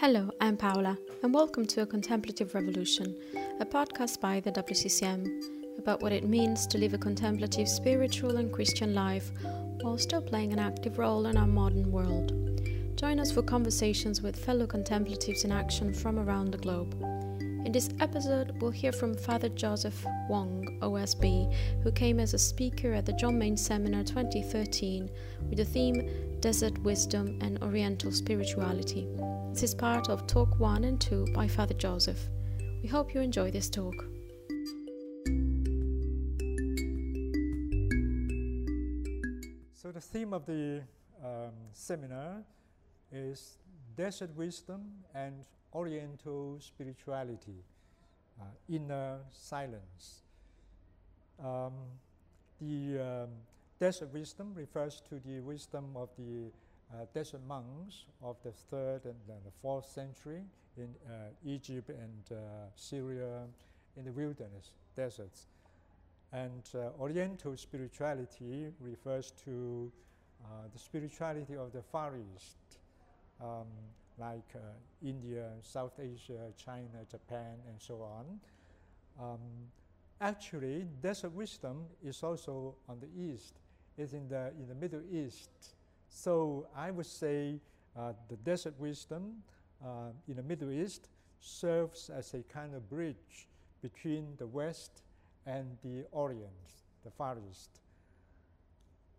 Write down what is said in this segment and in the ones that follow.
Hello, I'm Paola, and welcome to A Contemplative Revolution, a podcast by the WCCM about what it means to live a contemplative, spiritual, and Christian life while still playing an active role in our modern world. Join us for conversations with fellow contemplatives in action from around the globe. In this episode, we'll hear from Father Joseph Wong, OSB, who came as a speaker at the John Main Seminar 2013 with the theme Desert Wisdom and Oriental Spirituality. This is part of Talk 1 and 2 by Father Joseph. We hope you enjoy this talk. So, the theme of the um, seminar is Desert Wisdom and Oriental Spirituality, uh, Inner Silence. Um, the um, desert wisdom refers to the wisdom of the uh, desert monks of the third and the fourth century in uh, Egypt and uh, Syria in the wilderness deserts. And uh, Oriental spirituality refers to uh, the spirituality of the Far East, um, like uh, India, South Asia, China, Japan, and so on. Um, actually, desert wisdom is also on the east It's in the, in the Middle East. So I would say uh, the desert wisdom uh, in the Middle East serves as a kind of bridge between the West and the Orient, the Far East.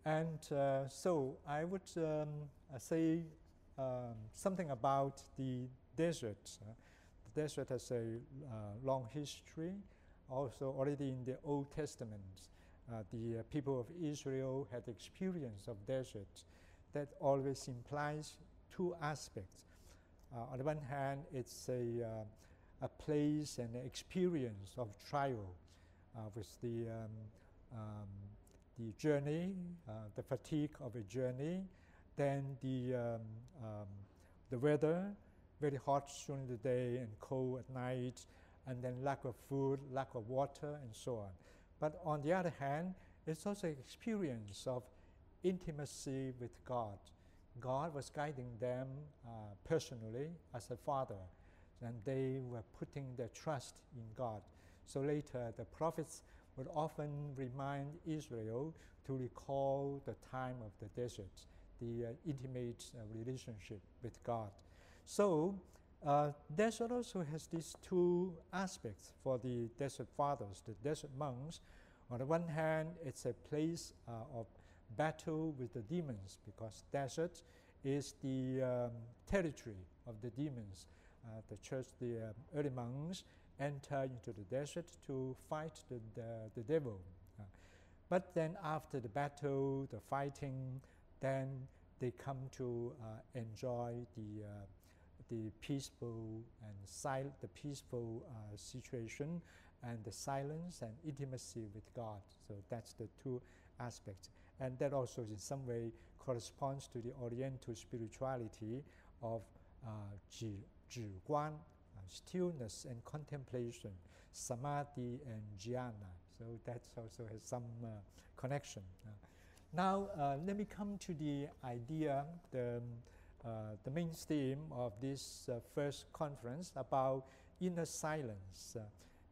And uh, so I would um, uh, say um, something about the desert. Uh, the desert has a uh, long history, also already in the Old Testament the people of Israel had experience of desert, that always implies two aspects. Uh, on the one hand, it's a, uh, a place and experience of trial uh, with the, um, um, the journey, uh, the fatigue of a journey, then the, um, um, the weather, very hot during the day and cold at night, and then lack of food, lack of water, and so on. But on the other hand, it's also an experience of intimacy with God. God was guiding them uh, personally as a father, and they were putting their trust in God. So later, the prophets would often remind Israel to recall the time of the desert, the uh, intimate uh, relationship with God. So, uh, desert also has these two aspects for the desert fathers, the desert monks. On the one hand, it's a place uh, of battle with the demons because desert is the um, territory of the demons. Uh, the church, the uh, early monks enter into the desert to fight the, the, the devil. Uh, but then after the battle, the fighting, then they come to uh, enjoy the the peaceful and silent, the peaceful uh, situation and the silence and intimacy with God. So that's the two aspects. And that also in some way corresponds to the Oriental spirituality of uh, Guan, uh, stillness and contemplation, samadhi and jhana. So that also has some uh, connection. Uh, now uh, let me come to the idea, the uh, the main theme of this first conference about inner silence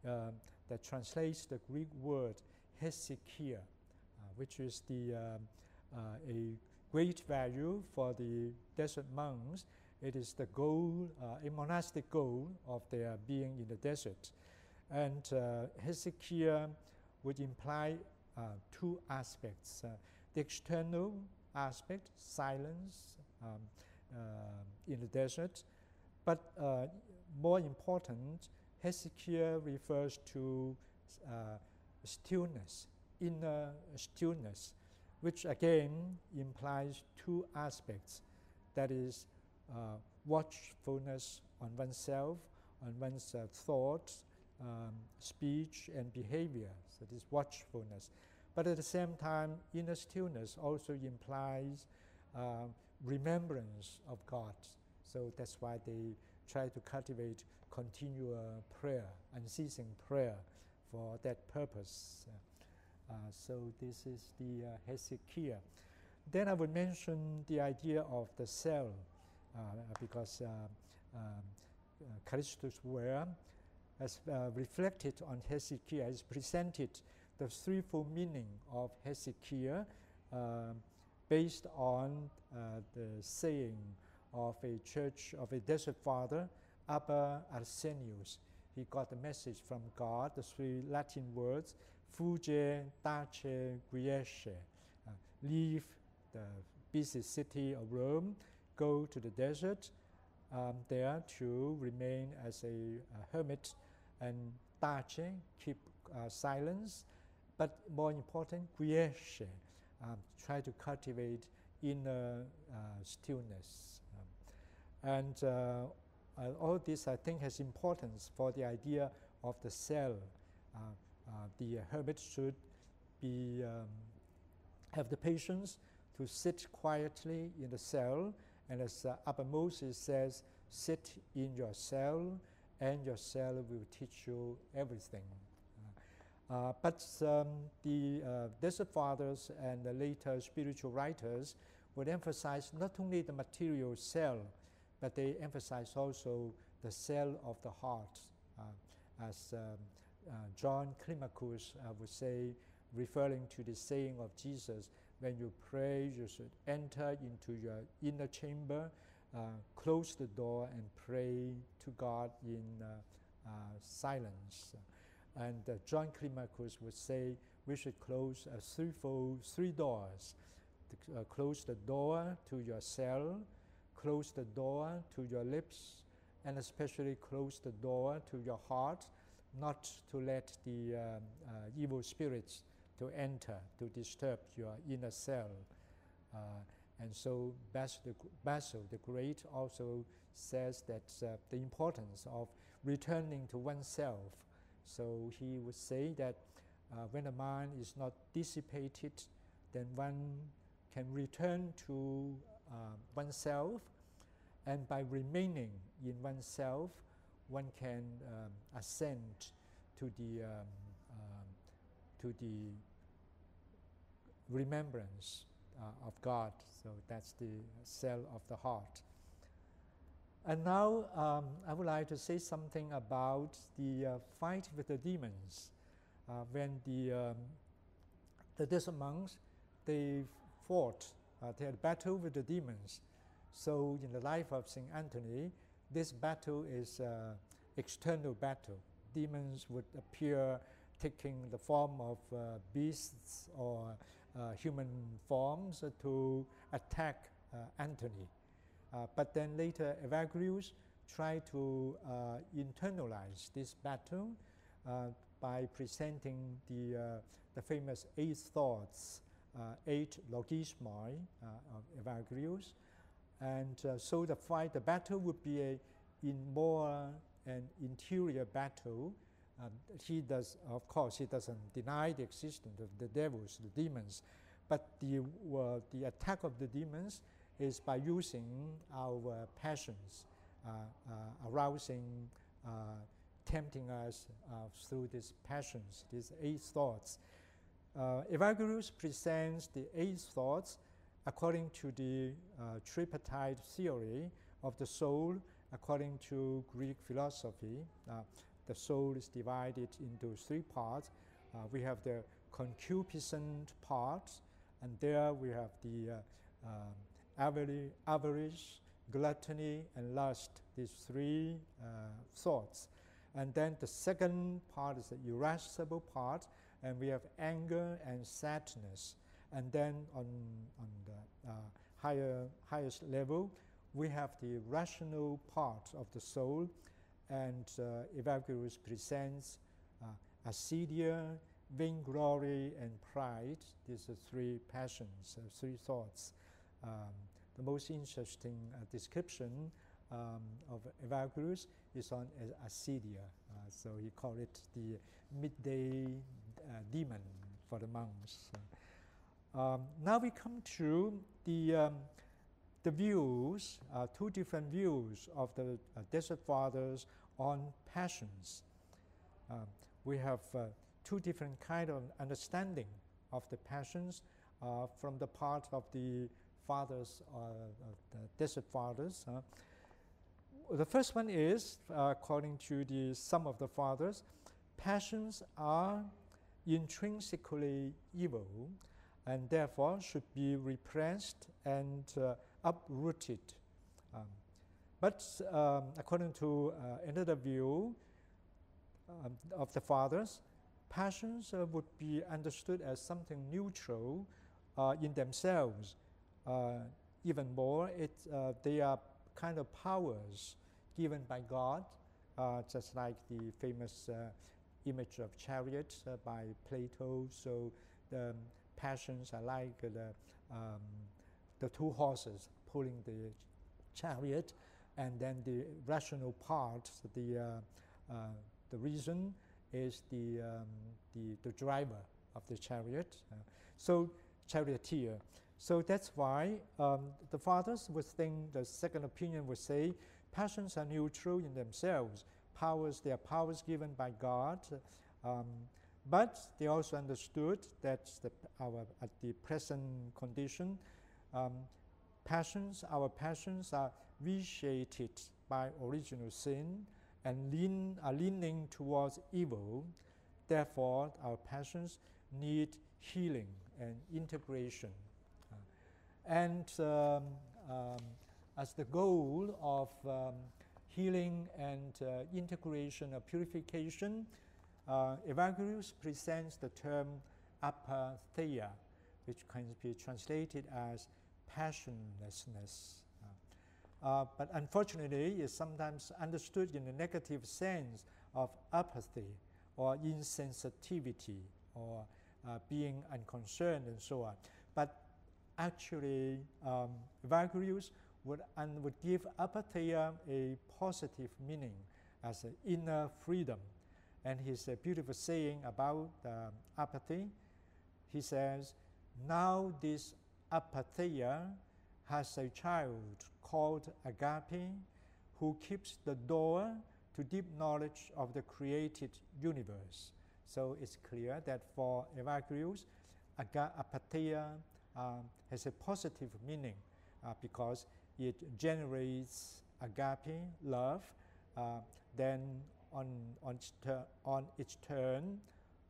that translates the Greek word hesychia, which is the a great value for the desert monks. It is the goal, uh, a monastic goal of their being in the desert. And uh, hesychia would imply uh, two aspects the external aspect, silence, um, uh, in the desert. But uh, more important, hesychia refers to uh, stillness, inner stillness, which again implies two aspects that is, uh, watchfulness on oneself, on one's uh, thoughts, um, speech, and behavior. So, this watchfulness. But at the same time, inner stillness also implies uh, remembrance of God. So that's why they try to cultivate continual prayer, unceasing prayer for that purpose. Uh, so this is the uh, hesychia. Then I would mention the idea of the cell, uh, because uh, um, Callistus Ware, as reflected on hesychia, is presented the threefold meaning of hesychia based on the saying of a church of a desert father, Abba Arsenius. He got a message from God, the three Latin words, Fuge, Tace, Quiesce. Uh, leave the busy city of Rome, go to the desert, um, there to remain as a, a hermit, and Tace, keep uh, silence, but more important, Quiesce, um, try to cultivate inner uh, stillness. Um, and uh, uh, all this, I think, has importance for the idea of the cell. Uh, the hermit should be um, have the patience to sit quietly in the cell, and as uh, Abba Moses says, sit in your cell, and your cell will teach you everything. Uh, but um, the uh, desert fathers and the later spiritual writers would emphasize not only the material cell, but they emphasize also the cell of the heart. Uh, as um, uh, John Climacus uh, would say, referring to the saying of Jesus, when you pray, you should enter into your inner chamber, uh, close the door, and pray to God in uh, uh, silence. And John Climacus would say we should close threefold, three doors. To, close the door to your cell, close the door to your lips, and especially close the door to your heart, not to let the um, uh, evil spirits to enter, to disturb your inner cell. Uh, and so Basil the, Great also says that uh, the importance of returning to oneself. So he would say that uh, when the mind is not dissipated, then one can return to uh, oneself, and by remaining in oneself, one can um, ascend to the um, um, to the remembrance uh, of God. So that's the cell of the heart. And now um, I would like to say something about the uh, fight with the demons. Uh, when the um, the desert monks they fought uh, they had battle with the demons. So in the life of Saint Anthony, this battle is uh, external battle. Demons would appear taking the form of uh, beasts or uh, human forms to attack uh, Anthony. Uh, but then later Evagrius tried to internalize this battle by presenting the, the famous eight thoughts uh, eight logismoi uh, of Evagrius. And uh, so the fight, the battle would be a in more an interior battle. Um, he does, of course, he doesn't deny the existence of the devils, the demons, but the, uh, the attack of the demons is by using our passions, uh, uh, arousing, tempting us through these passions, these eight thoughts. Uh, Evagrius presents the eight thoughts according to the uh, tripartite theory of the soul according to Greek philosophy. Uh, the soul is divided into three parts. Uh, we have the concupiscent part, and there we have the uh, um, avarice, gluttony, and lust, these three uh, thoughts. And then the second part is the irascible part, and we have anger and sadness. And then on, on the uh, higher, highest level, we have the rational part of the soul, and uh, presents uh, acedia, vainglory, and pride. These are three passions, uh, three thoughts. Um, the most interesting uh, description um, of Evagrius is on acedia. Uh, so he called it the midday uh, demon for the monks. Um, now we come to the, um, the views, uh, two different views of the uh, Desert Fathers on passions. Um, we have uh, two different kind of understanding of the passions uh, from the part of the fathers, uh, the Desert Fathers. the first one is, uh, according to the some of the fathers, passions are intrinsically evil and therefore should be repressed and uh, uprooted. Um, but um, according to uh, another view um, of the fathers, passions uh, would be understood as something neutral uh, in themselves. Uh, even more, it, uh, they are kind of powers given by God, just like the famous image of chariot by Plato. So the passions are like the, um, the two horses pulling the chariot, and then the rational part, the, uh, uh, the reason is the, um, the, the driver of the chariot. Uh, so charioteer. So that's why um, the fathers would think, the second opinion would say, passions are neutral in themselves. Powers, they are powers given by God. Um, but they also understood that the, our, at the present condition, um, passions, our passions are vitiated by original sin and lean, are leaning towards evil. Therefore, our passions need healing and integration. Uh, and um, um, as the goal of um, healing and uh, integration or purification, uh, Evagrius presents the term apatheia, which can be translated as passionlessness. Uh, uh, but unfortunately, it's sometimes understood in a negative sense of apathy or insensitivity or uh, being unconcerned and so on. But actually, um, Evagrius would, and would give apatheia a positive meaning as an inner freedom and his uh, beautiful saying about uh, apathy. He says, Now this apatheia has a child called agape who keeps the door to deep knowledge of the created universe. So it's clear that for Evagrius, apatheia um, has a positive meaning uh, because it generates agape, love, uh, then on, on, on turn,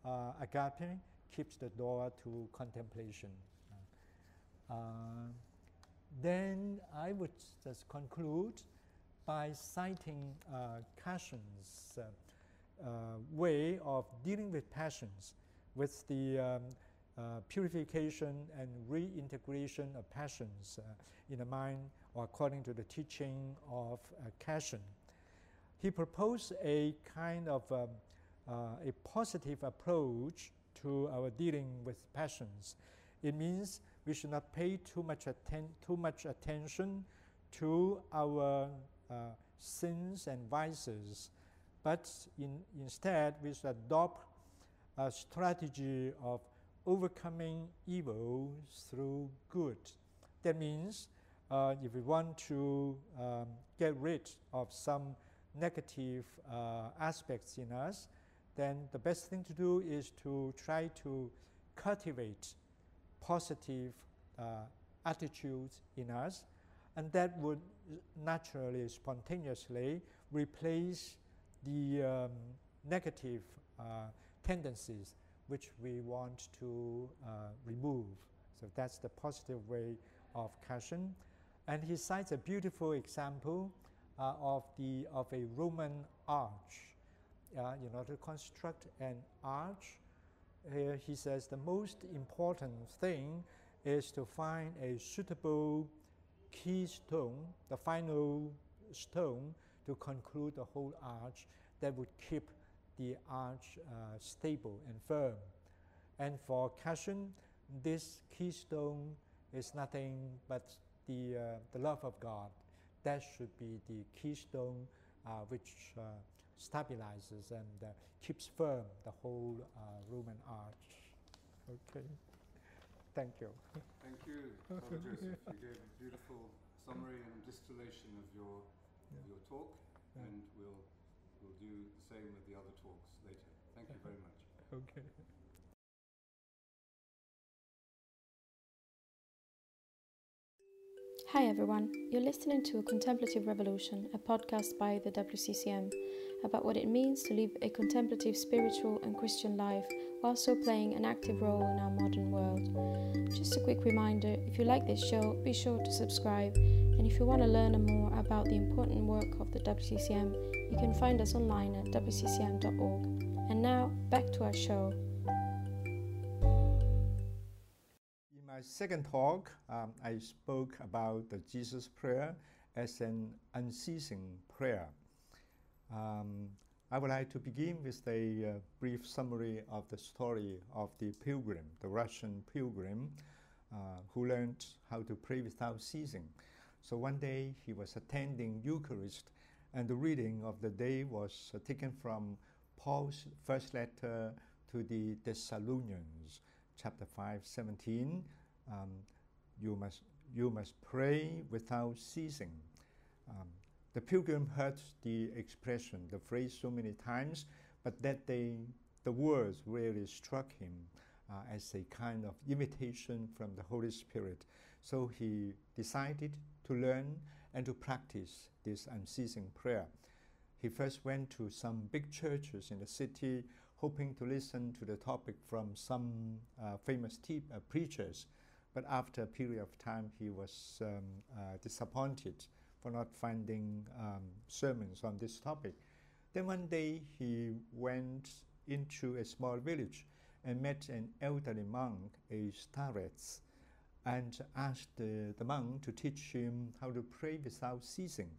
uh, agape keeps the door to contemplation. Uh, then I would just conclude by citing uh, uh, uh, way of dealing with passions, with the um, uh, purification and reintegration of passions in the mind, or according to the teaching of Cassian he proposed a kind of um, uh, a positive approach to our dealing with passions. It means we should not pay too much, atten- too much attention to our uh, sins and vices, but in, instead we should adopt a strategy of overcoming evil through good. That means uh, if we want to um, get rid of some negative uh, aspects in us, then the best thing to do is to try to cultivate positive uh, attitudes in us, and that would naturally, spontaneously replace the um, negative uh, tendencies which we want to uh, remove. So that's the positive way of Cassian. And he cites a beautiful example of, the, of a Roman arch. Uh, you know, to construct an arch, he says the most important thing is to find a suitable keystone, the final stone to conclude the whole arch that would keep the arch uh, stable and firm. And for Cassian, this keystone is nothing but the, uh, the love of God that should be the keystone uh, which uh, stabilizes and uh, keeps firm the whole Roman arch. Okay. Thank you. Thank you, Father Joseph. You gave a beautiful summary and distillation of your yeah. of your talk, yeah. and we'll we'll do the same with the other talks later. Thank you very much. Okay. Hi everyone, you're listening to A Contemplative Revolution, a podcast by the WCCM about what it means to live a contemplative spiritual and Christian life while still playing an active role in our modern world. Just a quick reminder if you like this show, be sure to subscribe, and if you want to learn more about the important work of the WCCM, you can find us online at wccm.org. And now, back to our show. My second talk, um, I spoke about the Jesus prayer as an unceasing prayer. Um, I would like to begin with a uh, brief summary of the story of the pilgrim, the Russian pilgrim, uh, who learned how to pray without ceasing. So one day he was attending Eucharist, and the reading of the day was uh, taken from Paul's first letter to the Thessalonians, chapter 5, 17. Um, you, must, you must pray without ceasing. Um, the pilgrim heard the expression, the phrase so many times, but that day the words really struck him uh, as a kind of invitation from the Holy Spirit. So he decided to learn and to practice this unceasing prayer. He first went to some big churches in the city, hoping to listen to the topic from some uh, famous te- uh, preachers. But after a period of time, he was um, uh, disappointed for not finding um, sermons on this topic. Then one day he went into a small village and met an elderly monk, a starets, and asked the, the monk to teach him how to pray without ceasing.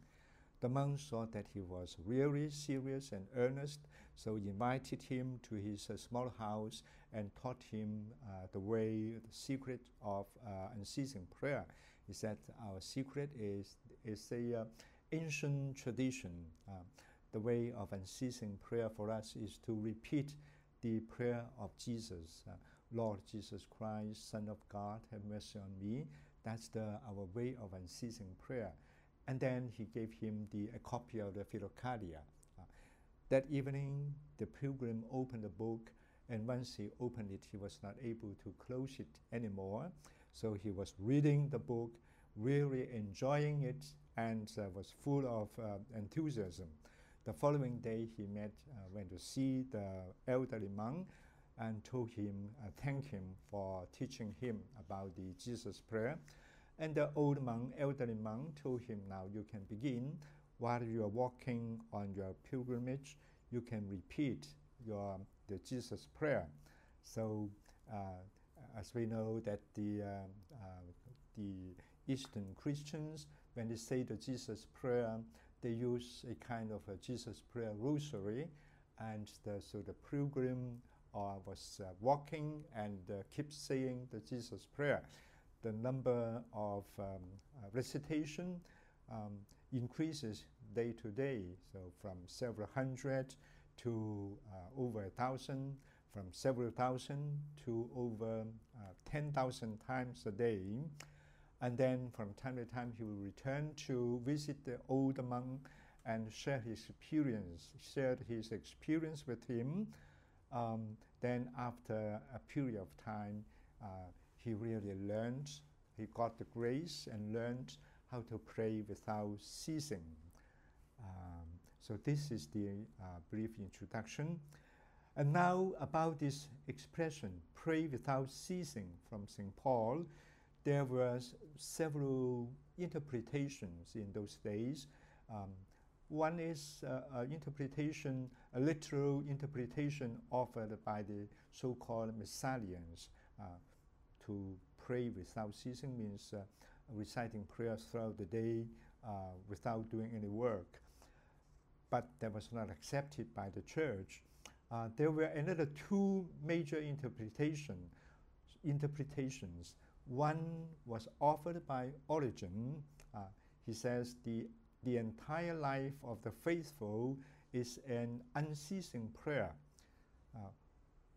The monk saw that he was really serious and earnest, so he invited him to his uh, small house and taught him uh, the way, the secret of uh, unceasing prayer. He said, Our secret is is a uh, ancient tradition. Uh, the way of unceasing prayer for us is to repeat the prayer of Jesus. Uh, Lord Jesus Christ, Son of God, have mercy on me. That's the, our way of unceasing prayer. And then he gave him the, a copy of the Philokalia. That evening, the pilgrim opened the book, and once he opened it, he was not able to close it anymore. So he was reading the book, really enjoying it, and uh, was full of uh, enthusiasm. The following day, he met, uh, went to see the elderly monk and told him, uh, thank him for teaching him about the Jesus prayer. And the old monk, elderly monk, told him, now you can begin. While you are walking on your pilgrimage, you can repeat your the Jesus prayer. So, uh, as we know that the uh, the Eastern Christians when they say the Jesus prayer, they use a kind of a Jesus prayer rosary, and the, so the pilgrim uh, was uh, walking and uh, kept saying the Jesus prayer. The number of um, uh, recitation um, increases day to day, so from several hundred to uh, over a thousand, from several thousand to over uh, 10,000 times a day. And then from time to time, he will return to visit the old monk and share his experience, shared his experience with him. Um, then after a period of time, uh, he really learned, he got the grace and learned how to pray without ceasing. Um, so this is the uh, brief introduction. And now about this expression, pray without ceasing from St. Paul there were several interpretations in those days. Um, one is uh, an interpretation, a literal interpretation offered by the so-called Messalians. Uh, to pray without ceasing means uh, reciting prayers throughout the day uh, without doing any work. But that was not accepted by the church. Uh, there were another two major interpretation, interpretations. One was offered by Origen. Uh, he says the, the entire life of the faithful is an unceasing prayer. Uh,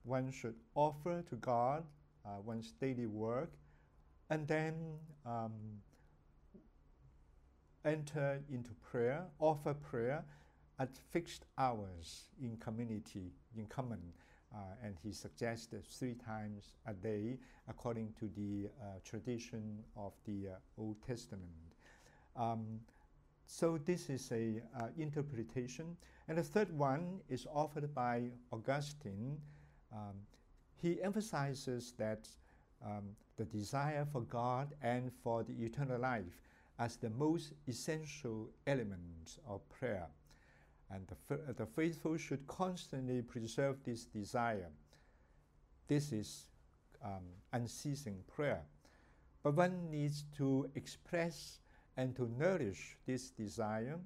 one should offer to God uh, one's daily work and then um, enter into prayer, offer prayer at fixed hours in community, in common. uh, and he suggested three times a day according to the uh, tradition of the uh, Old Testament. Um, so this is a uh, interpretation. And the third one is offered by Augustine. Um, he emphasizes that um, the desire for God and for the eternal life as the most essential elements of prayer. And the, the faithful should constantly preserve this desire. This is um, unceasing prayer. But one needs to express and to nourish this desire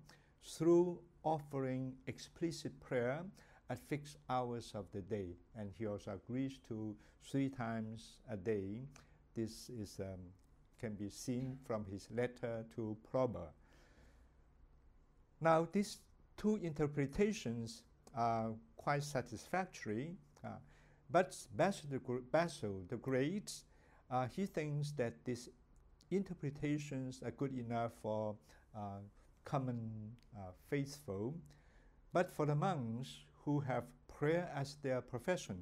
through offering explicit prayer at fixed hours of the day. And he also agrees to three times a day. This is, um, can be seen from his letter to Proba. Now, these two interpretations are quite satisfactory, uh, but Basil the, Basil the Great, uh, he thinks that these interpretations are good enough for uh, common uh, faithful, but for the monks who have prayer as their profession,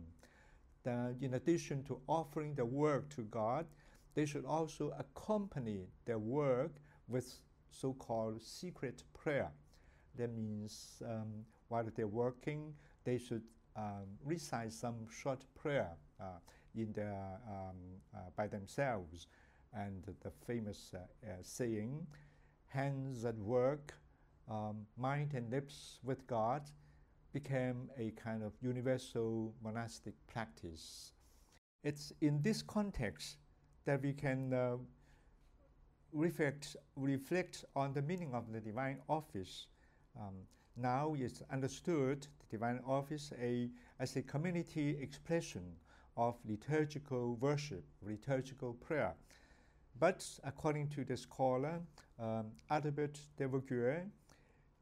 That in addition to offering the work to God, they should also accompany their work with so-called secret prayer. That means um, while they're working, they should um, recite some short prayer uh, in their, um, uh, by themselves. And the famous uh, uh, saying, hands at work, um, mind and lips with God, became a kind of universal monastic practice. It's in this context that we can uh, reflect, reflect on the meaning of the divine office um, now it's understood the divine office a, as a community expression of liturgical worship, liturgical prayer. But according to the scholar um, de Vogüé,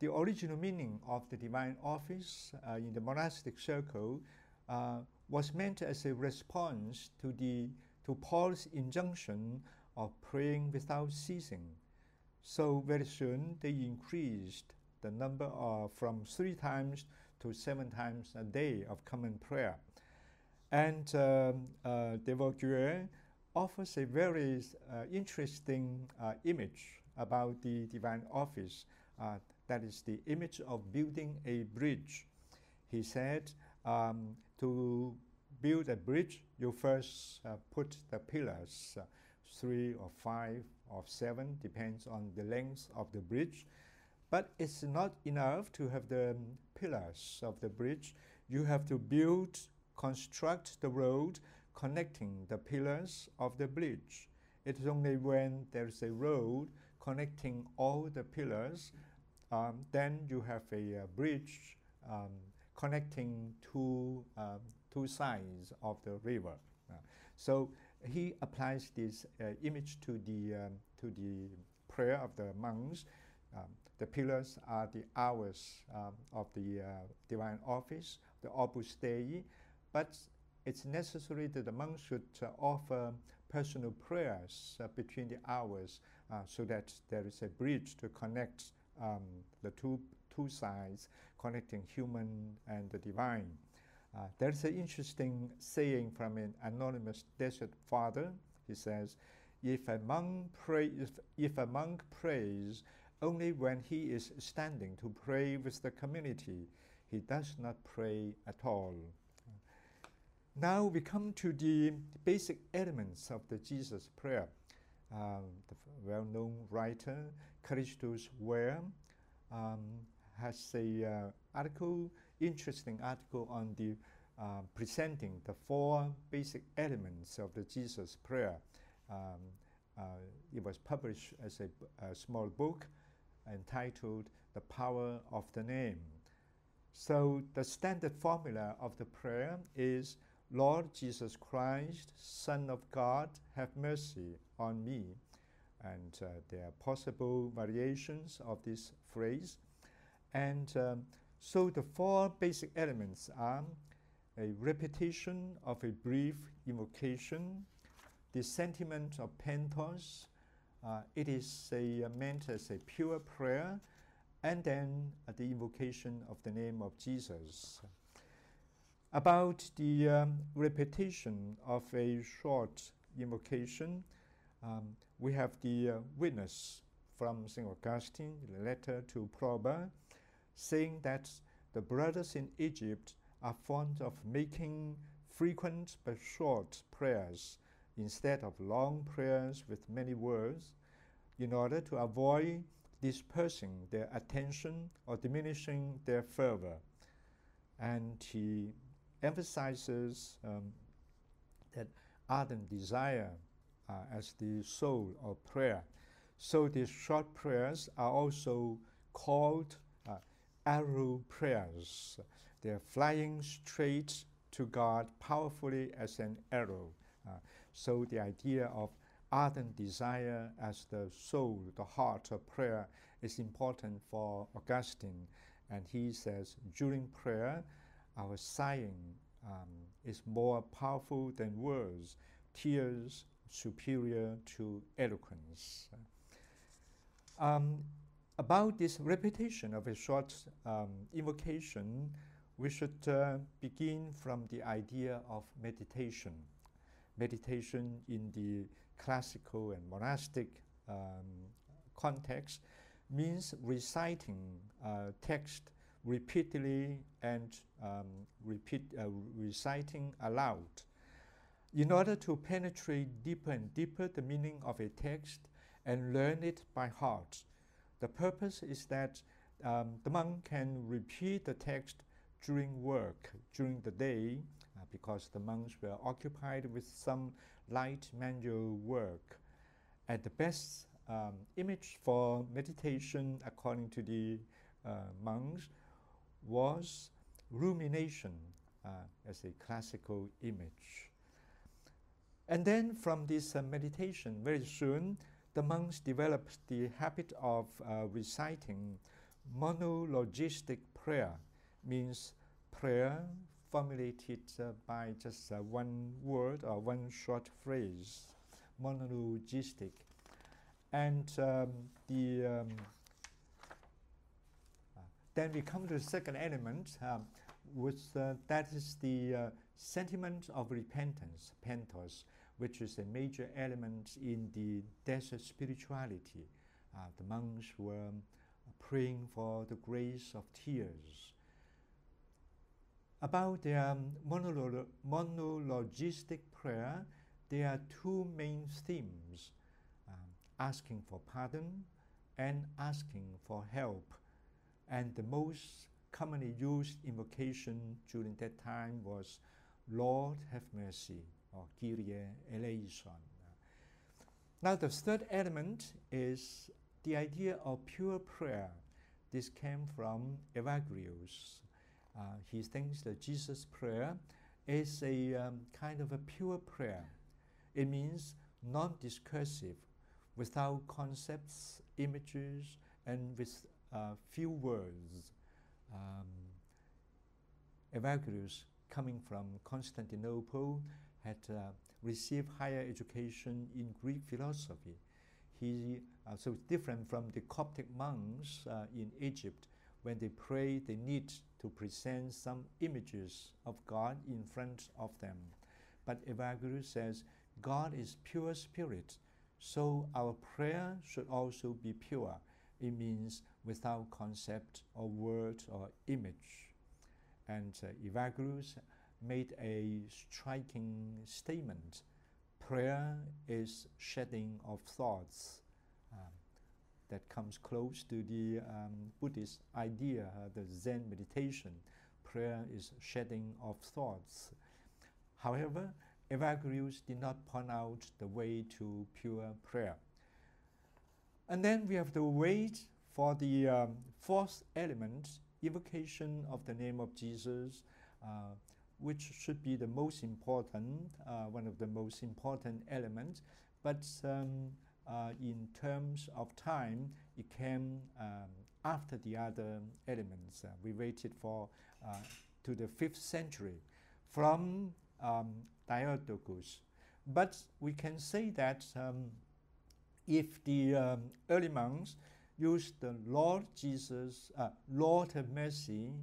the original meaning of the divine office uh, in the monastic circle uh, was meant as a response to, the, to Paul's injunction of praying without ceasing. So very soon they increased the number of from three times to seven times a day of common prayer. And um, uh, de Vogüé offers a very uh, interesting uh, image about the divine office. That is the image of building a bridge. He said, um, to build a bridge, you first uh, put the pillars, uh, three or five or seven, depends on the length of the bridge. But it's not enough to have the pillars of the bridge. You have to build, construct the road connecting the pillars of the bridge. It is only when there's a road connecting all the pillars, um, then you have a, bridge um, connecting two, um, two sides of the river. Uh, so he applies this uh, image to the, um, to the prayer of the monks. Um, the pillars are the hours um, of the uh, divine office, the Opus Dei, but it's necessary that the monks should uh, offer personal prayers uh, between the hours uh, so that there is a bridge to connect um, the two, two sides, connecting human and the divine. Uh, there's an interesting saying from an anonymous desert father. He says, if a monk, pray, if, if a monk prays only when he is standing to pray with the community, he does not pray at all. Now we come to the basic elements of the Jesus prayer. Um, the well-known writer Callistus Ware um, has a uh, article, interesting article on the uh, presenting the four basic elements of the Jesus prayer. Um, uh, it was published as a, a small book entitled The Power of the Name. So the standard formula of the prayer is Lord Jesus Christ, Son of God, have mercy on me. And uh, there are possible variations of this phrase. And um, so the four basic elements are a repetition of a brief invocation, the sentiment of pentos, uh, it is a, uh, meant as a pure prayer, and then uh, the invocation of the name of Jesus. About the um, repetition of a short invocation, um, we have the uh, witness from St. Augustine, the letter to Proba, saying that the brothers in Egypt are fond of making frequent but short prayers instead of long prayers with many words in order to avoid dispersing their attention or diminishing their fervor. And he emphasizes um, that ardent desire uh, as the soul of prayer. So these short prayers are also called uh, arrow prayers. They're flying straight to God powerfully as an arrow. Uh, so the idea of ardent desire as the soul, the heart of prayer is important for Augustine. And he says, during prayer, our sighing um, is more powerful than words, tears superior to eloquence. Um, about this repetition of a short um, invocation, we should uh, begin from the idea of meditation. Meditation in the classical and monastic um, context means reciting uh, text repeatedly and um, repeat, uh, reciting aloud. In order to penetrate deeper and deeper the meaning of a text and learn it by heart, the purpose is that um, the monk can repeat the text during work, during the day, uh, because the monks were occupied with some light manual work. And the best um, image for meditation, according to the uh, monks, was rumination uh, as a classical image. And then from this uh, meditation, very soon, the monks developed the habit of uh, reciting monologistic prayer, means prayer formulated uh, by just uh, one word or one short phrase, monologistic. And um, the um, then we come to the second element, um, which uh, that is the uh, sentiment of repentance, pentos, which is a major element in the desert spirituality. Uh, the monks were praying for the grace of tears. About their monolo monologistic prayer, there are two main themes um, asking for pardon and asking for help and the most commonly used invocation during that time was Lord have mercy or Kyrie eleison. Now the third element is the idea of pure prayer. This came from Evagrius. Uh, he thinks that Jesus' prayer is a um, kind of a pure prayer. It means non-discursive, without concepts, images, and with uh, few words. Um, Evagrius, coming from Constantinople, had uh, received higher education in Greek philosophy. He uh, so different from the Coptic monks uh, in Egypt. When they pray, they need to present some images of God in front of them. But Evagrius says, God is pure spirit, so our prayer should also be pure. It means without concept or word or image. And uh, Evagrius made a striking statement. Prayer is shedding of thoughts um, that comes close to the um, Buddhist idea, uh, the Zen meditation. Prayer is shedding of thoughts. However, Evagrius did not point out the way to pure prayer. And then we have to wait for the um, fourth element, invocation of the name of Jesus, uh, which should be the most important, uh, one of the most important elements, but um, uh, in terms of time, it came um, after the other elements. Uh, we waited for uh, to the fifth century from um. But we can say that um, if the um, early monks use the Lord Jesus, uh, Lord have mercy,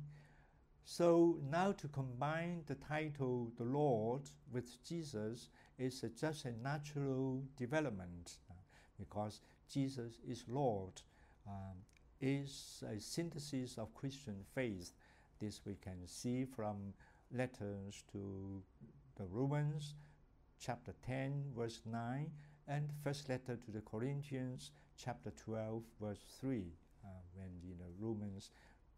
So now to combine the title the Lord with Jesus is just a natural development uh, because Jesus is Lord, um, is a synthesis of Christian faith. This we can see from letters to the Romans, chapter 10, verse 9, and first letter to the Corinthians, chapter 12, verse 3, uh, when in the Romans,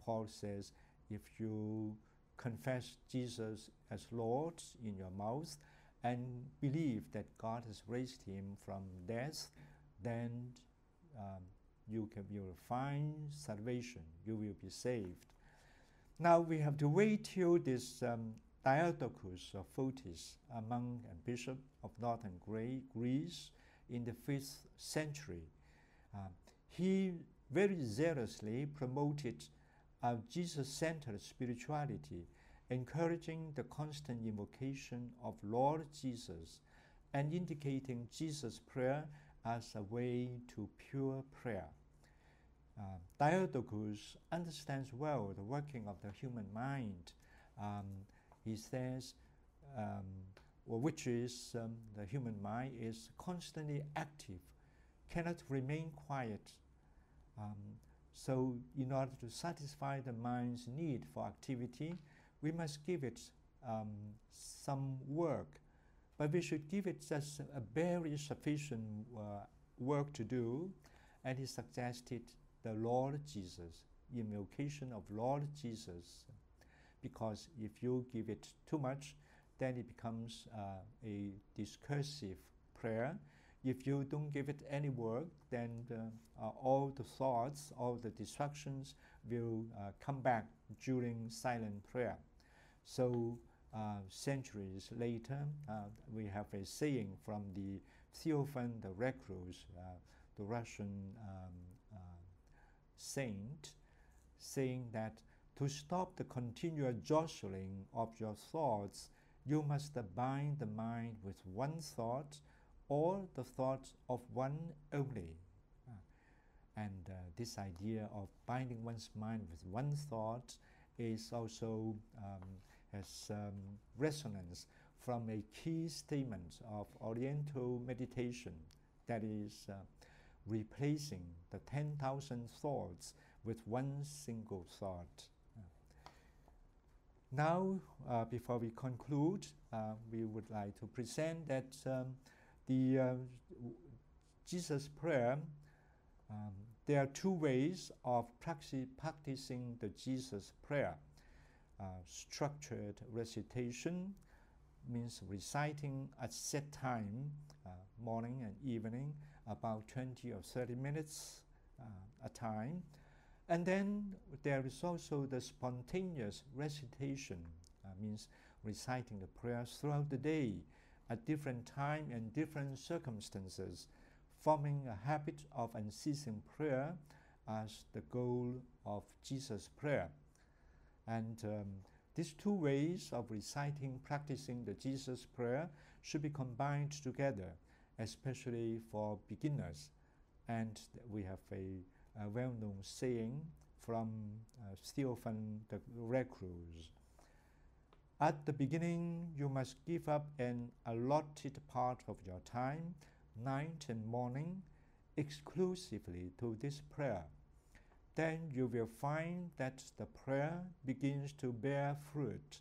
Paul says, if you confess Jesus as Lord in your mouth and believe that God has raised him from death, then um, you can you will find salvation. You will be saved. Now we have to wait till this um, Diadochus of Photice, a monk and bishop of northern Greece, in the fifth century. Uh, he very zealously promoted a Jesus-centered spirituality, encouraging the constant invocation of Lord Jesus and indicating Jesus' prayer as a way to pure prayer. Uh, understands well the working of the human mind. Um, he says, um, which is um, the human mind is constantly active, cannot remain quiet. Um, so, in order to satisfy the mind's need for activity, we must give it um, some work. But we should give it just a very sufficient uh, work to do. And he suggested the Lord Jesus, invocation of Lord Jesus. Because if you give it too much, then it becomes uh, a discursive prayer. If you don't give it any work, then uh, all the thoughts, all the distractions will uh, come back during silent prayer. So uh, centuries later, uh, we have a saying from the Theophan the Recluse, uh, the Russian um, saint, saying that to stop the continual jostling of your thoughts, you must bind the mind with one thought or the thoughts of one only. Uh, and uh, this idea of binding one's mind with one thought is also um, has um, resonance from a key statement of Oriental meditation, that is, uh, replacing the 10,000 thoughts with one single thought. Now, uh, before we conclude, uh, we would like to present that um, the uh, Jesus prayer, um, there are two ways of practicing the Jesus prayer. Uh, structured recitation means reciting at set time, uh, morning and evening, about 20 or 30 minutes uh, a time. And then there is also the spontaneous recitation, uh, means reciting the prayers throughout the day at different time and different circumstances, forming a habit of unceasing prayer as the goal of Jesus' prayer. And um, these two ways of reciting, practicing the Jesus prayer should be combined together especially for beginners. And we have a, a well-known saying from uh, the Recluse. At the beginning, you must give up an allotted part of your time, night and morning, exclusively to this prayer. Then you will find that the prayer begins to bear fruit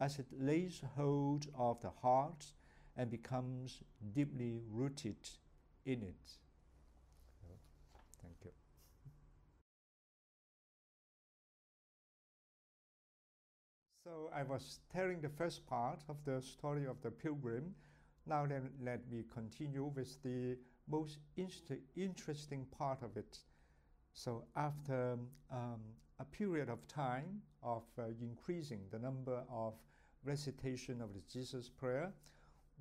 as it lays hold of the heart and becomes deeply rooted in it. thank you. So I was telling the first part of the story of the pilgrim. Now then, let me continue with the most interesting part of it. So after um, a period of time of uh, increasing the number of recitation of the Jesus prayer,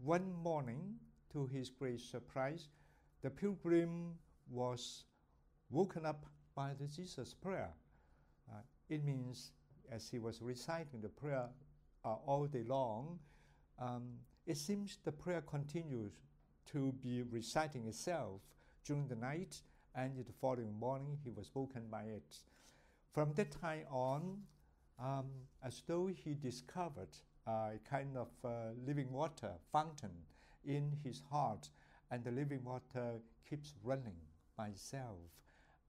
one morning, to his great surprise, the pilgrim was woken up by the Jesus prayer. Uh, it means as he was reciting the prayer uh, all day long, um, it seems the prayer continues to be reciting itself during the night, and the following morning he was woken by it. From that time on, um, as though he discovered a kind of uh, living water fountain in his heart, and the living water keeps running by itself,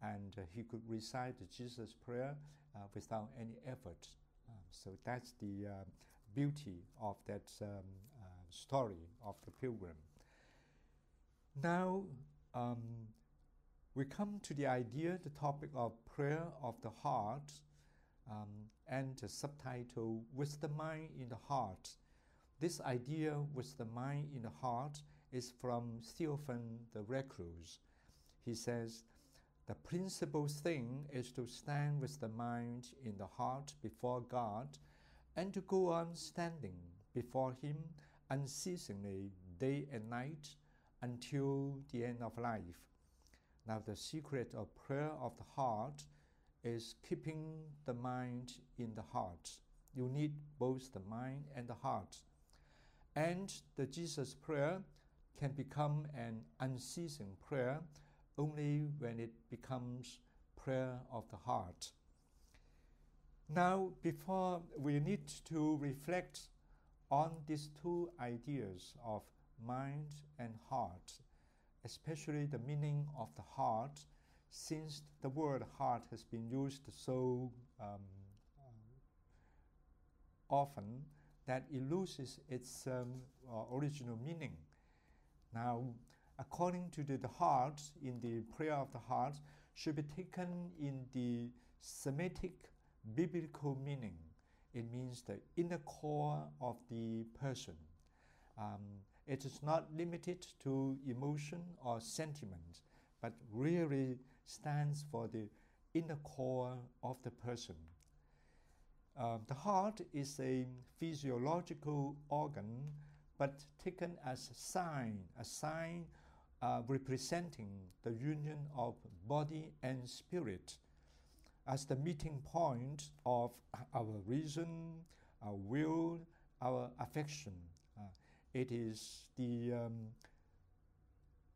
and uh, he could recite Jesus prayer uh, without any effort. Um, so that's the uh, beauty of that um, uh, story of the pilgrim. Now, um, we come to the idea, the topic of prayer of the heart, um, and the subtitle, With the Mind in the Heart. This idea, with the mind in the heart, is from Theophan the Recluse. He says, The principal thing is to stand with the mind in the heart before God and to go on standing before Him unceasingly, day and night, until the end of life. Now, the secret of prayer of the heart is keeping the mind in the heart. You need both the mind and the heart. And the Jesus prayer can become an unceasing prayer only when it becomes prayer of the heart. Now, before we need to reflect on these two ideas of mind and heart, especially the meaning of the heart, since the word heart has been used so um, often that it loses its um, uh, original meaning. Now, according to the, the heart, in the prayer of the heart, should be taken in the Semitic biblical meaning. It means the inner core of the person. Um, it is not limited to emotion or sentiment, but really stands for the inner core of the person. Uh, the heart is a physiological organ, but taken as a sign, a sign uh, representing the union of body and spirit as the meeting point of our reason, our will, our affection. Uh, it is the um,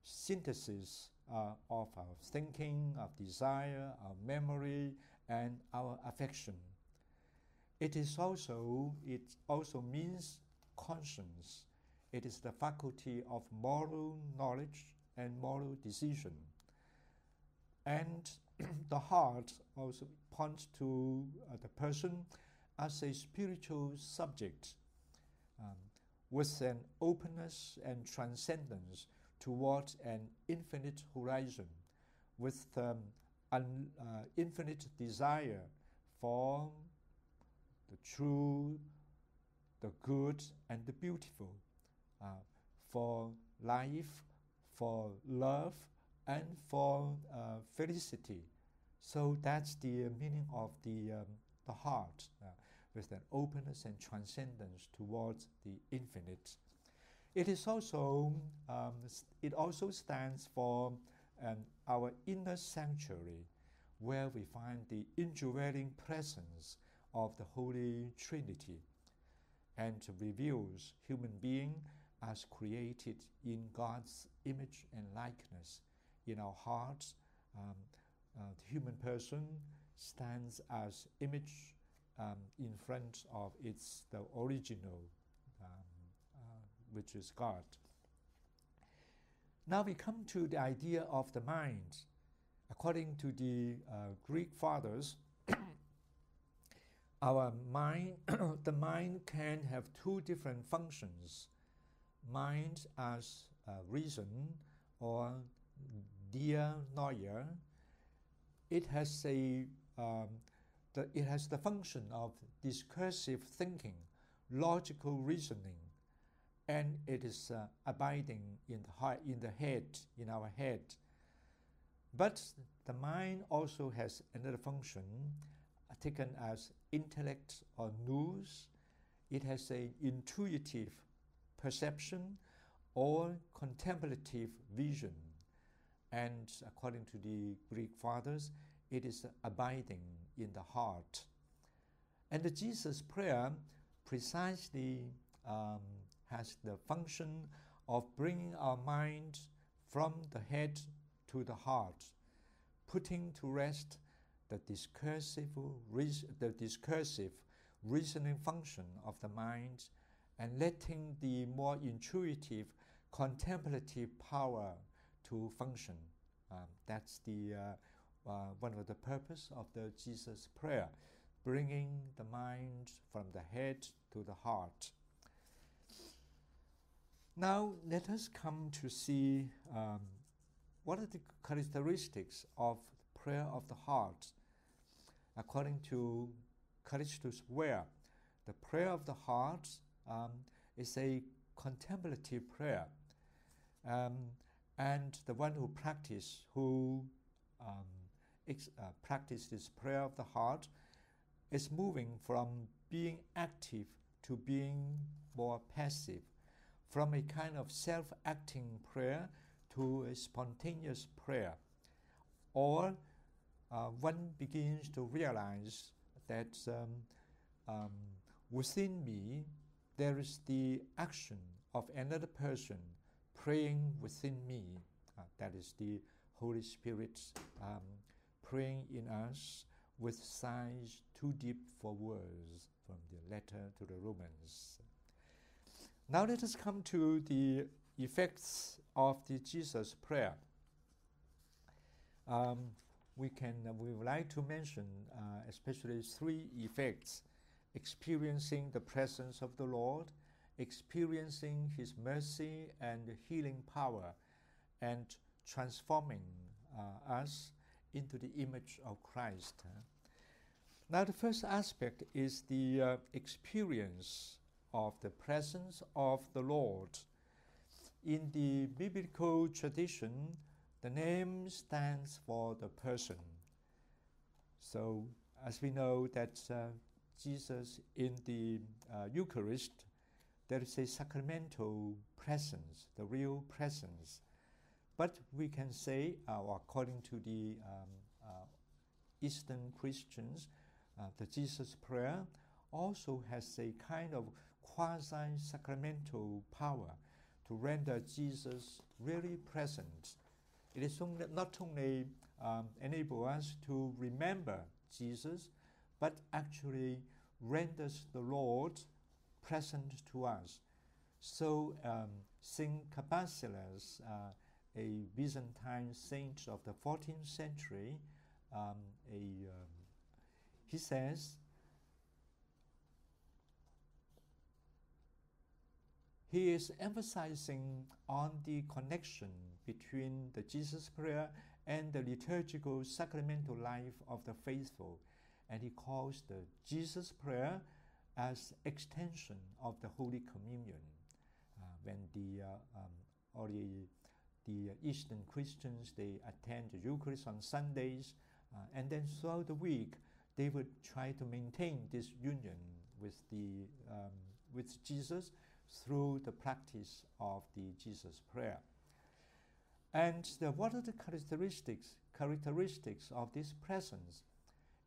synthesis uh, of our thinking, of desire, our memory, and our affection. It is also, it also means conscience. It is the faculty of moral knowledge and moral decision. And the heart also points to uh, the person as a spiritual subject um, with an openness and transcendence toward an infinite horizon, with um, an uh, infinite desire for the true, the good, and the beautiful, uh, for life, for love, and for uh, felicity. So that's the meaning of the, um, the heart, uh, with an openness and transcendence towards the infinite. It is also, um, it also stands for um, our inner sanctuary, where we find the indwelling presence of the Holy Trinity, and reveals human being as created in God's image and likeness in our hearts, um, uh, the human person stands as image um, in front of its the original, um, uh, which is God. Now we come to the idea of the mind. According to the uh, Greek fathers, our mind, the mind can have two different functions mind as uh, reason or dear dianoia, it has a um, the, it has the function of discursive thinking, logical reasoning, and it is uh, abiding in the heart, in the head, in our head. But the mind also has another function, uh, taken as intellect or nous. It has a intuitive perception or contemplative vision and according to the Greek fathers, it is abiding in the heart. And the Jesus prayer precisely um, has the function of bringing our mind from the head to the heart, putting to rest the discursive, the discursive reasoning function of the mind and letting the more intuitive contemplative power to function. Um, that's the uh, uh, one of the purpose of the Jesus prayer, bringing the mind from the head to the heart. Now let us come to see um, what are the characteristics of prayer of the heart. According to Callistus Ware, the prayer of the heart um, a contemplative prayer. Um, and the one who practice, who um, ex- uh, practice this prayer of the heart, is moving from being active to being more passive from a kind of self acting prayer to a spontaneous prayer. Or uh, one begins to realize that um, um, within me there is the action of another person praying within me. Uh, that is the Holy Spirit um, praying in us with sighs too deep for words from the letter to the Romans. Now let us come to the effects of the Jesus prayer. Um, we can uh, we would like to mention uh, especially three effects: experiencing the presence of the Lord, experiencing His mercy and healing power, and transforming uh, us into the image of Christ. Now, the first aspect is the uh, experience of the presence of the Lord. In the biblical tradition, the name stands for the person. So, as we know that uh, Jesus in the uh, Eucharist, there is a sacramental presence, the real presence. But we can say, uh, according to the um, uh, Eastern Christians, uh, the Jesus prayer also has a kind of quasi sacramental power to render Jesus really present. It is not only um, enable us to remember Jesus, but actually renders the Lord present to us. So um, Saint Cabasilas, uh, a Byzantine saint of the 14th century, um, a, um, he says he is emphasizing on the connection between the Jesus prayer and the liturgical sacramental life of the faithful. And he calls the Jesus prayer as extension of the Holy Communion. Uh, when the, uh, um, or the, the Eastern Christians, they attend the Eucharist on Sundays, uh, and then throughout the week, they would try to maintain this union with, the, um, with Jesus through the practice of the Jesus prayer. And the, what are the characteristics, characteristics of this presence?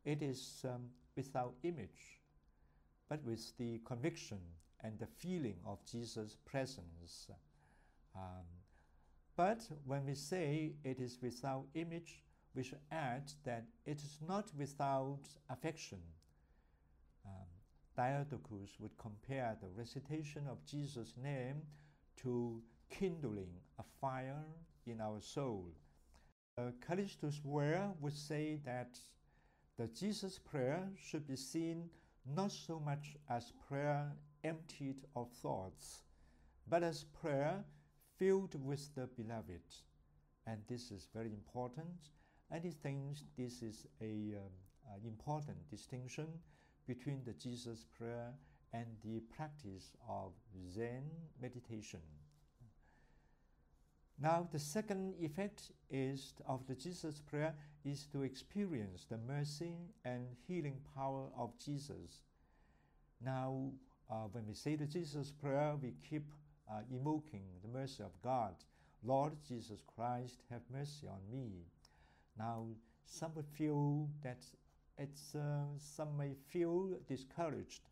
It is um, without image, but with the conviction and the feeling of Jesus' presence. Um, but when we say it is without image, we should add that it is not without affection. Um, Diadochus would compare the recitation of Jesus' name to kindling a fire in our soul. Uh, Callistus Ware would say that the Jesus prayer should be seen not so much as prayer emptied of thoughts, but as prayer filled with the beloved. And this is very important. And he thinks this is an um, important distinction between the Jesus prayer and the practice of Zen meditation. Now, the second effect is of the Jesus prayer is to experience the mercy and healing power of Jesus. Now, uh, when we say the Jesus prayer, we keep uh, invoking the mercy of God. Lord Jesus Christ, have mercy on me. Now, some would feel that it's, uh, some may feel discouraged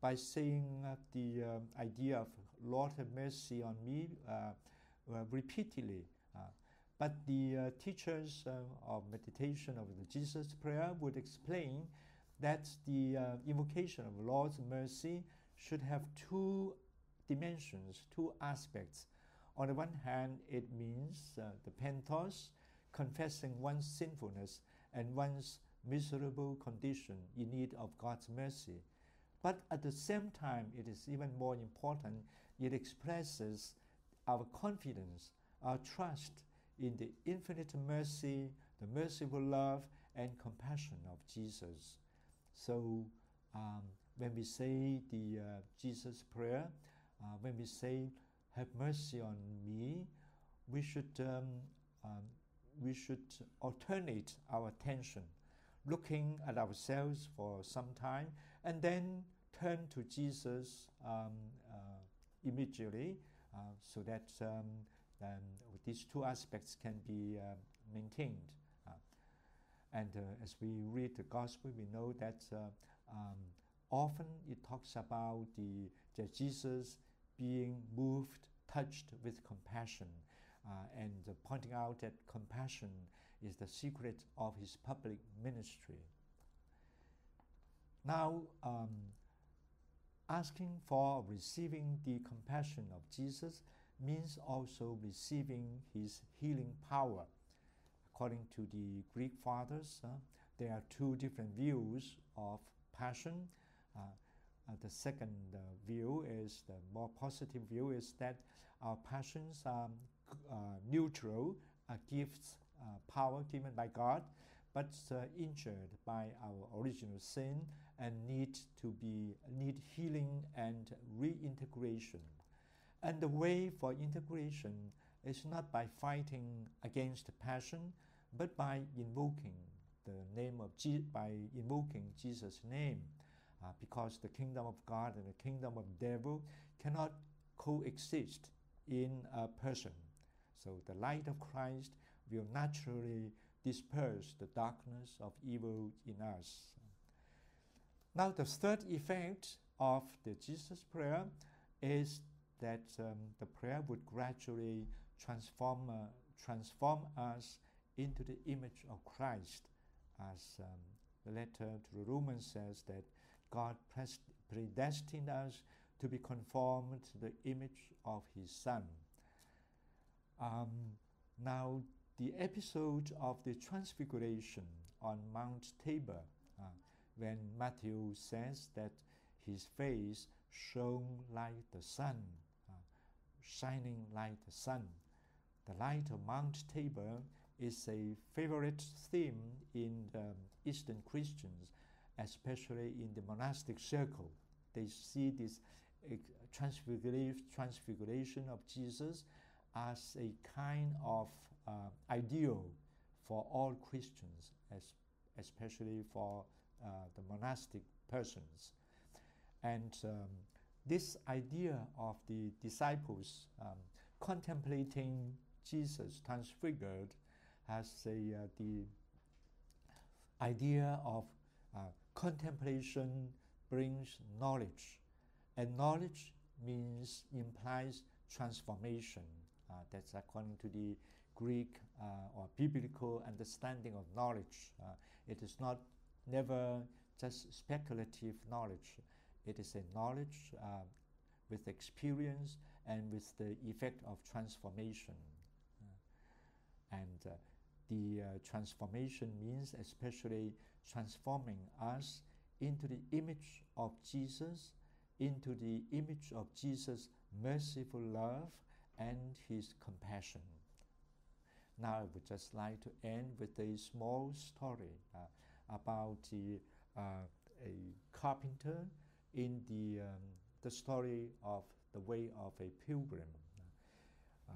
by saying uh, the uh, idea of Lord have mercy on me uh, repeatedly. But the uh, teachers uh, of meditation of the Jesus prayer would explain that the uh, invocation of Lord's mercy should have two dimensions, two aspects. On the one hand, it means uh, the penthos, confessing one's sinfulness and one's miserable condition in need of God's mercy. But at the same time, it is even more important, it expresses our confidence, our trust in the infinite mercy, the merciful love, and compassion of Jesus. So, um, when we say the uh, Jesus prayer, uh, when we say, Have mercy on me, we should, um, um, we should alternate our attention looking at ourselves for some time, and then turn to Jesus um, uh, immediately uh, so that um, um, these two aspects can be uh, maintained. Uh, and uh, as we read the Gospel, we know that uh, um, often it talks about the, the Jesus being moved, touched with compassion, and pointing out that compassion is the secret of his public ministry. Now, um, asking for receiving the compassion of Jesus means also receiving his healing power. According to the Greek fathers, uh, there are two different views of passion. Uh, uh, the second uh, view is the more positive view is that our passions are uh, neutral, gifts uh, power given by God, but injured by our original sin and need to be need healing and reintegration. And the way for integration is not by fighting against passion, but by invoking the name of Je- by invoking Jesus' name, uh, because the kingdom of God and the kingdom of devil cannot coexist in a person. So the light of Christ will naturally disperse the darkness of evil in us. Now, the third effect of the Jesus prayer is that um, the prayer would gradually transform, uh, transform us into the image of Christ, as um, the letter to the Romans says that God predestined us to be conformed to the image of His Son. Um, now, the episode of the Transfiguration on Mount Tabor, uh, when Matthew says that his face shone like the sun, shining like the sun. The light of Mount Tabor is a favorite theme in the Eastern Christians, especially in the monastic circle. They see this uh, transfiguration of Jesus as a kind of uh, ideal for all Christians, as, especially for uh, the monastic persons. And um, this idea of the disciples um, contemplating Jesus transfigured has a, uh, the idea of uh, contemplation brings knowledge, and knowledge means implies transformation. Uh, that's according to the Greek uh, or biblical understanding of knowledge. Uh, it is not never just speculative knowledge. It is a knowledge uh, with experience and with the effect of transformation. Uh, and uh, the transformation means especially transforming us into the image of Jesus, into the image of Jesus' merciful love and his compassion. Now I would just like to end with a small story uh, about the, uh, a carpenter in the, um, the story of the way of a pilgrim. Uh,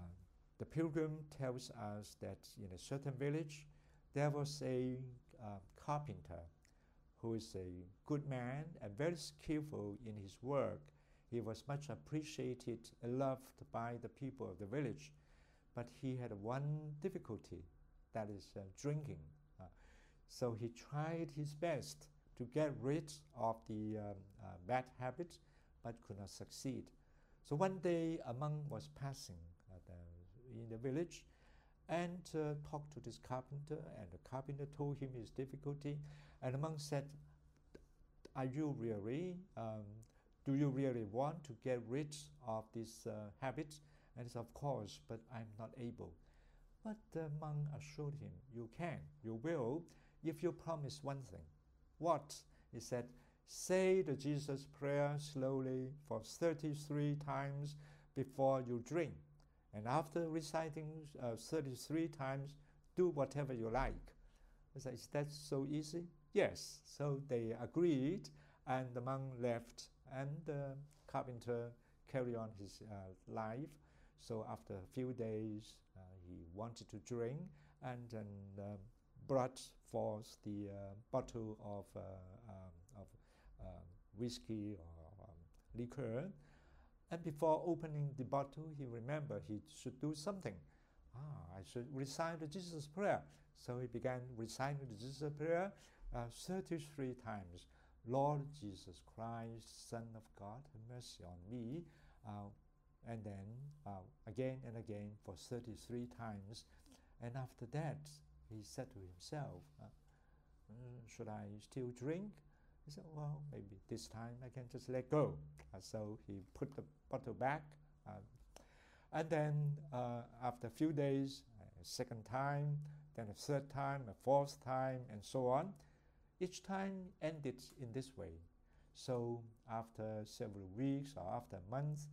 the pilgrim tells us that in a certain village there was a uh, carpenter who is a good man and very skillful in his work. He was much appreciated and loved by the people of the village. But he had one difficulty that is uh, drinking. Uh, so he tried his best to get rid of the um, uh, bad habit but could not succeed. So one day a monk was passing the, in the village and uh, talked to this carpenter, and the carpenter told him his difficulty, and the monk said, "Are you really? Um, do you really want to get rid of this uh, habit?" And he said, "Of course, but I'm not able." But the monk assured him, "You can, you will, if you promise one thing." What? He said, "Say the Jesus prayer slowly for 33 times before you drink." And after reciting uh, 33 times, do whatever you like. I said, Is that so easy? Yes. So they agreed, and the monk left, and the carpenter carried on his uh, life. So after a few days, uh, he wanted to drink and then um, brought forth the uh, bottle of, uh, um, of um, whiskey or um, liquor and before opening the bottle, he remembered he should do something. Ah, I should recite the Jesus prayer. So he began reciting the Jesus prayer uh, 33 times. Lord Jesus Christ, Son of God, have mercy on me. Uh, and then uh, again and again for 33 times. And after that, he said to himself, uh, Should I still drink? He said, well, maybe this time I can just let go. Uh, so he put the bottle back. Uh, and then uh, after a few days, a second time, then a third time, a fourth time, and so on. Each time ended in this way. So after several weeks or after a month,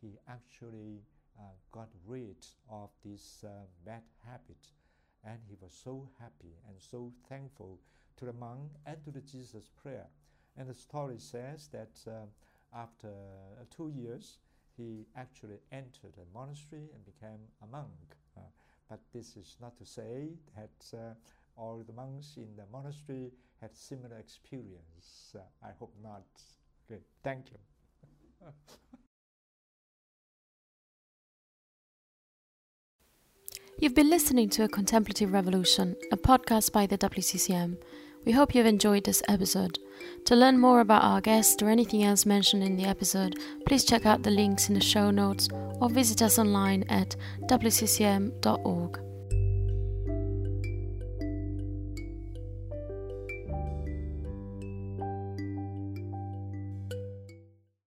he actually uh, got rid of this uh, bad habit. And he was so happy and so thankful to the monk and to the Jesus prayer. And the story says that uh, after uh, two years, he actually entered a monastery and became a monk. Uh, but this is not to say that uh, all the monks in the monastery had similar experience. Uh, I hope not. Okay, thank you. You've been listening to A Contemplative Revolution, a podcast by the WCCM. We hope you've enjoyed this episode. To learn more about our guest or anything else mentioned in the episode, please check out the links in the show notes or visit us online at wccm.org.